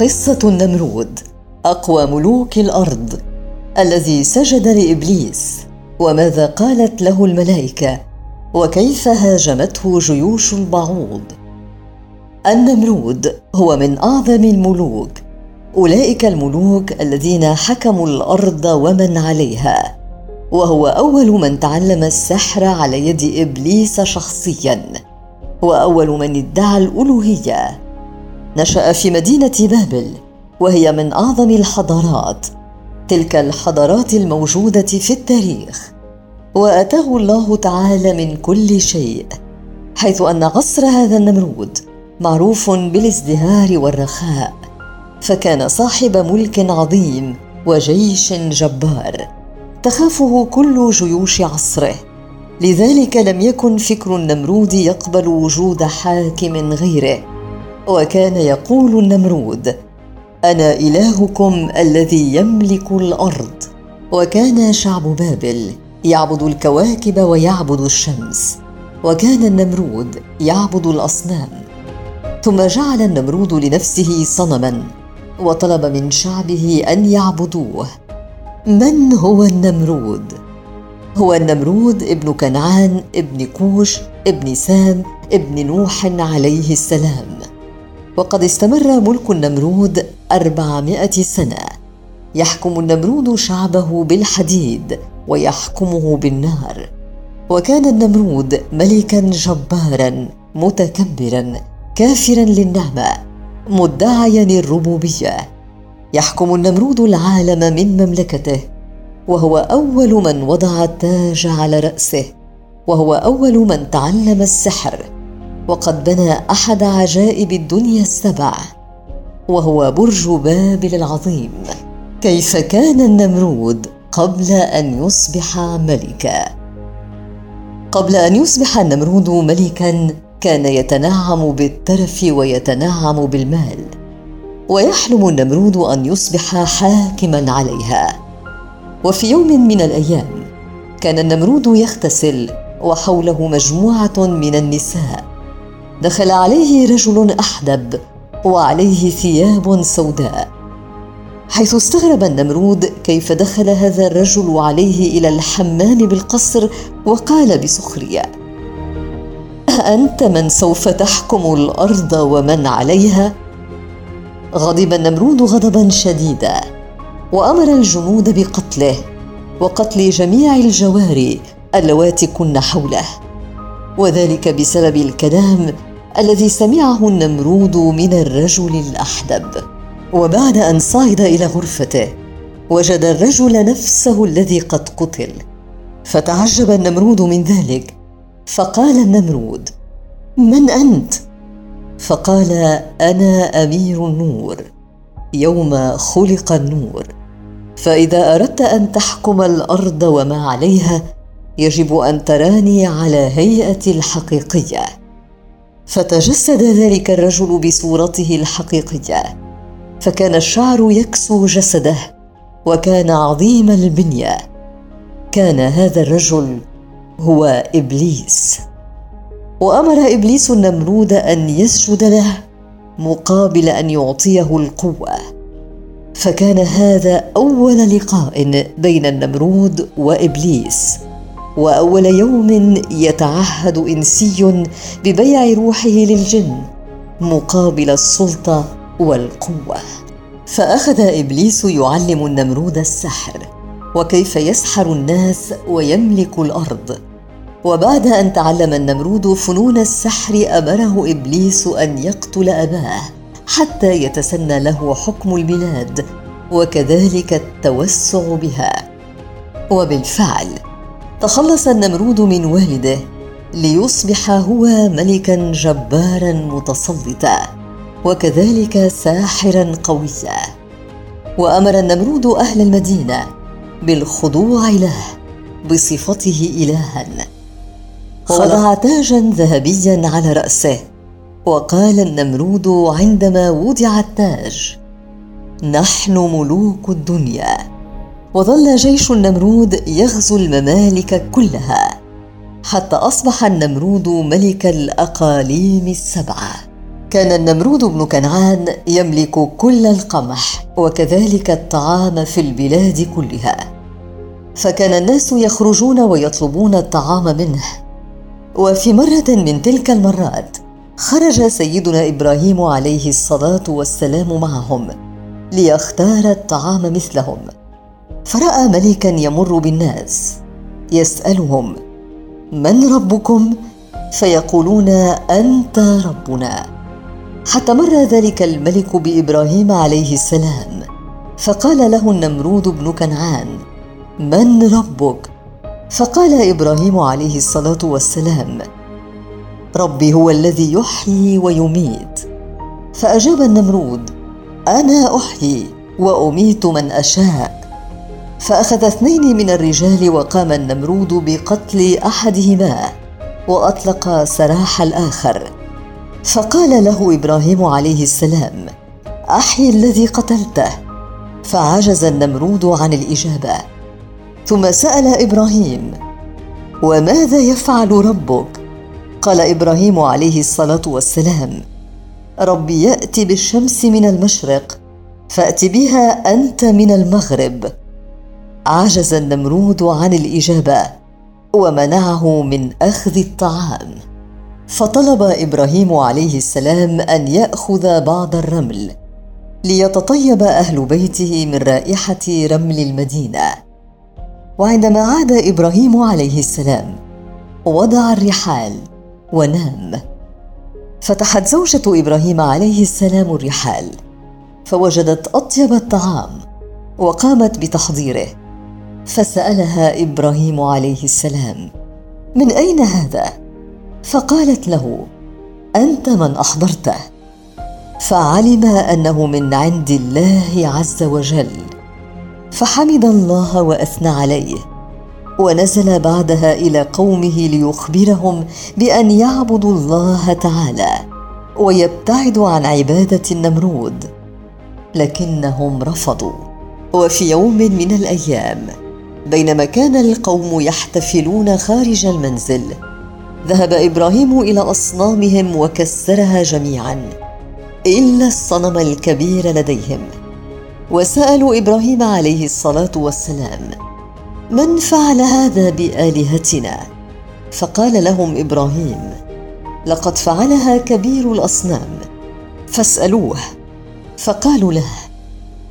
قصة النمرود أقوى ملوك الأرض الذي سجد لإبليس وماذا قالت له الملائكة وكيف هاجمته جيوش البعوض. النمرود هو من أعظم الملوك أولئك الملوك الذين حكموا الأرض ومن عليها وهو أول من تعلم السحر على يد إبليس شخصياً وأول من ادعى الألوهية. نشأ في مدينة بابل وهي من أعظم الحضارات تلك الحضارات الموجودة في التاريخ. وأتاه الله تعالى من كل شيء حيث أن عصر هذا النمرود معروف بالازدهار والرخاء فكان صاحب ملك عظيم وجيش جبار تخافه كل جيوش عصره. لذلك لم يكن فكر النمرود يقبل وجود حاكم غيره. وكان يقول النمرود أنا إلهكم الذي يملك الأرض. وكان شعب بابل يعبد الكواكب ويعبد الشمس وكان النمرود يعبد الأصنام. ثم جعل النمرود لنفسه صنما وطلب من شعبه أن يعبدوه. من هو النمرود؟ هو النمرود ابن كنعان ابن كوش ابن سام ابن نوح عليه السلام. وقد استمر ملك النمرود أربعمائة سنة. يحكم النمرود شعبه بالحديد ويحكمه بالنار وكان النمرود ملكا جبارا متكبرا كافرا للنعمة مدعيا الربوبيه يحكم النمرود العالم من مملكته وهو أول من وضع التاج على رأسه وهو أول من تعلم السحر. وقد بنى أحد عجائب الدنيا السبع وهو برج بابل العظيم. كيف كان النمرود قبل أن يصبح ملكا؟ قبل أن يصبح النمرود ملكا كان يتنعم بالترف ويتنعم بالمال ويحلم النمرود أن يصبح حاكما عليها. وفي يوم من الأيام كان النمرود يغتسل وحوله مجموعة من النساء. دخل عليه رجل أحدب وعليه ثياب سوداء. حيث استغرب النمرود كيف دخل هذا الرجل عليه إلى الحمام بالقصر وقال بسخرية أأنت من سوف تحكم الأرض ومن عليها؟ غضب النمرود غضبا شديدا وأمر الجنود بقتله وقتل جميع الجواري اللواتي كن حوله. وذلك بسبب الكلام الذي سمعه النمرود من الرجل الأحدب. وبعد أن صعد إلى غرفته وجد الرجل نفسه الذي قد قتل. فتعجب النمرود من ذلك فقال النمرود من أنت؟ فقال أنا أمير النور. يوم خلق النور. فإذا أردت أن تحكم الأرض وما عليها يجب أن تراني على هيئتي الحقيقية. فتجسد ذلك الرجل بصورته الحقيقية. فكان الشعر يكسو جسده وكان عظيم البنية. كان هذا الرجل هو إبليس. وأمر إبليس النمرود أن يسجد له مقابل أن يعطيه القوة. فكان هذا أول لقاء بين النمرود وإبليس. وأول يوم يتعهد إنسي ببيع روحه للجن مقابل السلطة والقوة. فأخذ إبليس يعلم النمرود السحر وكيف يسحر الناس ويملك الأرض. وبعد أن تعلم النمرود فنون السحر امره إبليس أن يقتل أباه حتى يتسنى له حكم البلاد وكذلك التوسع بها. وبالفعل تخلص النمرود من والده ليصبح هو ملكا جبارا متسلطا وكذلك ساحرا قويا. وأمر النمرود أهل المدينة بالخضوع له بصفته الها. ووضع تاجا ذهبيا على رأسه. وقال النمرود عندما وضع التاج نحن ملوك الدنيا. وظل جيش النمرود يغزو الممالك كلها حتى أصبح النمرود ملك الأقاليم السبعة. كان النمرود بن كنعان يملك كل القمح وكذلك الطعام في البلاد كلها. فكان الناس يخرجون ويطلبون الطعام منه. وفي مرة من تلك المرات خرج سيدنا إبراهيم عليه الصلاة والسلام معهم ليختار الطعام مثلهم. فرأى ملكا يمر بالناس. يسألهم من ربكم؟ فيقولون أنت ربنا. حتى مر ذلك الملك بإبراهيم عليه السلام. فقال له النمرود بن كنعان من ربك؟ فقال إبراهيم عليه الصلاة والسلام ربي هو الذي يحيي ويميت. فأجاب النمرود أنا أحيي وأميت من أشاء. فأخذ اثنين من الرجال وقام النمرود بقتل أحدهما وأطلق سراح الآخر. فقال له إبراهيم عليه السلام احي الذي قتلته. فعجز النمرود عن الإجابة. ثم سأل إبراهيم وماذا يفعل ربك؟ قال إبراهيم عليه الصلاة والسلام ربي يأتي بالشمس من المشرق فأت بها أنت من المغرب. عجز النمرود عن الإجابة ومنعه من أخذ الطعام. فطلب إبراهيم عليه السلام أن يأخذ بعض الرمل ليتطيب أهل بيته من رائحة رمل المدينة. وعندما عاد إبراهيم عليه السلام وضع الرحال ونام. فتحت زوجة إبراهيم عليه السلام الرحال فوجدت أطيب الطعام وقامت بتحضيره. فسألها إبراهيم عليه السلام من أين هذا؟ فقالت له أنت من أحضرته. فعلم أنه من عند الله عز وجل. فحمد الله وأثنى عليه. ونزل بعدها إلى قومه ليخبرهم بأن يعبدوا الله تعالى ويبتعدوا عن عبادة النمرود لكنهم رفضوا. وفي يوم من الأيام بينما كان القوم يحتفلون خارج المنزل. ذهب إبراهيم إلى أصنامهم وكسرها جميعا إلا الصنم الكبير لديهم. وسألوا إبراهيم عليه الصلاة والسلام من فعل هذا بآلهتنا؟ فقال لهم إبراهيم لقد فعلها كبير الأصنام. فاسألوه فقالوا له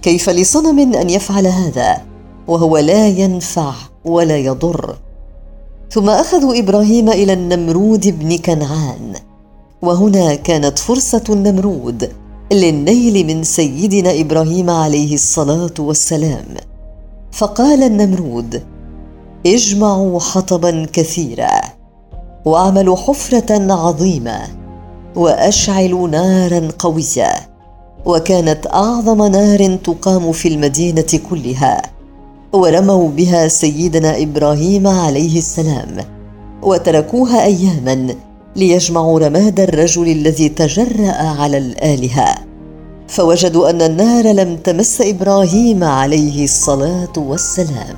كيف لصنم أن يفعل هذا؟ وهو لا ينفع ولا يضر. ثم أخذوا إبراهيم إلى النمرود بن كنعان وهنا كانت فرصة النمرود للنيل من سيدنا إبراهيم عليه الصلاة والسلام. فقال النمرود اجمعوا حطبا كثيرا واعملوا حفرة عظيمة وأشعلوا نارا قوية وكانت أعظم نار تقام في المدينة كلها. ورموا بها سيدنا إبراهيم عليه السلام وتركوها اياما ليجمعوا رماد الرجل الذي تجرأ على الآلهة. فوجدوا أن النار لم تمس إبراهيم عليه الصلاة والسلام.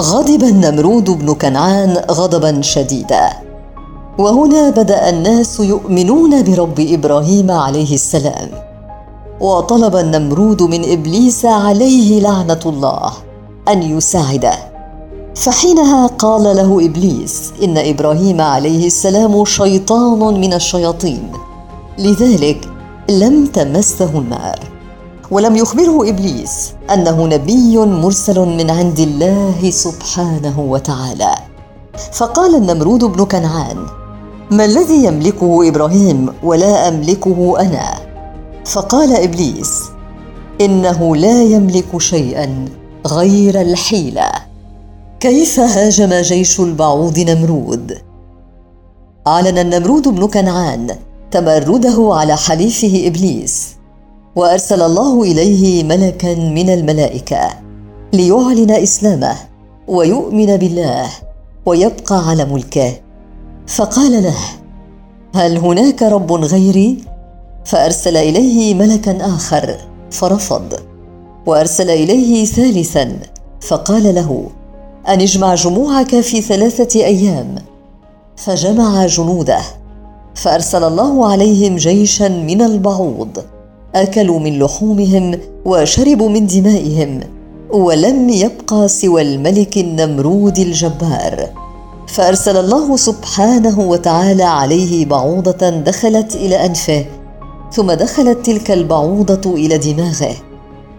غضب النمرود بن كنعان غضبا شديدا. وهنا بدأ الناس يؤمنون برب إبراهيم عليه السلام. وطلب النمرود من إبليس عليه لعنة الله. أن يساعده. فحينها قال له إبليس إن إبراهيم عليه السلام شيطان من الشياطين. لذلك لم تمسه النار. ولم يخبره إبليس أنه نبي مرسل من عند الله سبحانه وتعالى. فقال النمرود بن كنعان ما الذي يملكه إبراهيم ولا أملكه أنا؟ فقال إبليس إنه لا يملك شيئا. غير الحيلة. كيف هاجم جيش البعوض نمرود؟ اعلن النمرود بن كنعان تمرده على حليفه إبليس وأرسل الله إليه ملكا من الملائكة ليعلن إسلامه ويؤمن بالله ويبقى على ملكه. فقال له هل هناك رب غيري؟ فأرسل إليه ملكا آخر فرفض. وأرسل إليه ثالثا فقال له أن اجمع جموعك في ثلاثة أيام. فجمع جنوده فأرسل الله عليهم جيشا من البعوض أكلوا من لحومهم وشربوا من دمائهم ولم يبقى سوى الملك النمرود الجبار. فأرسل الله سبحانه وتعالى عليه بعوضة دخلت إلى أنفه ثم دخلت تلك البعوضة إلى دماغه.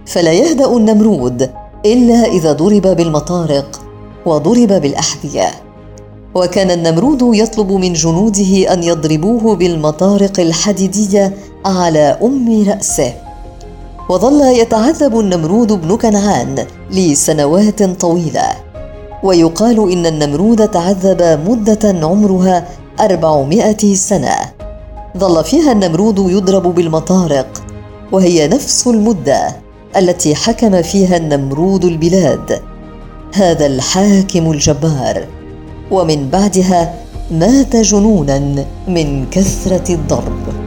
فلا يهدأ النمرود إلا إذا ضرب بالمطارق وضرب بالأحذية. وكان النمرود يطلب من جنوده أن يضربوه بالمطارق الحديدية على أم رأسه. وظل يتعذب النمرود بن كنعان لسنوات طويلة. ويقال إن النمرود تعذب مدة عمرها أربعمائة سنة. ظل فيها النمرود يضرب بالمطارق وهي نفس المدة. التي حكم فيها النمرود البلاد هذا الحاكم الجبار. ومن بعدها مات جنونا من كثرة الضرب.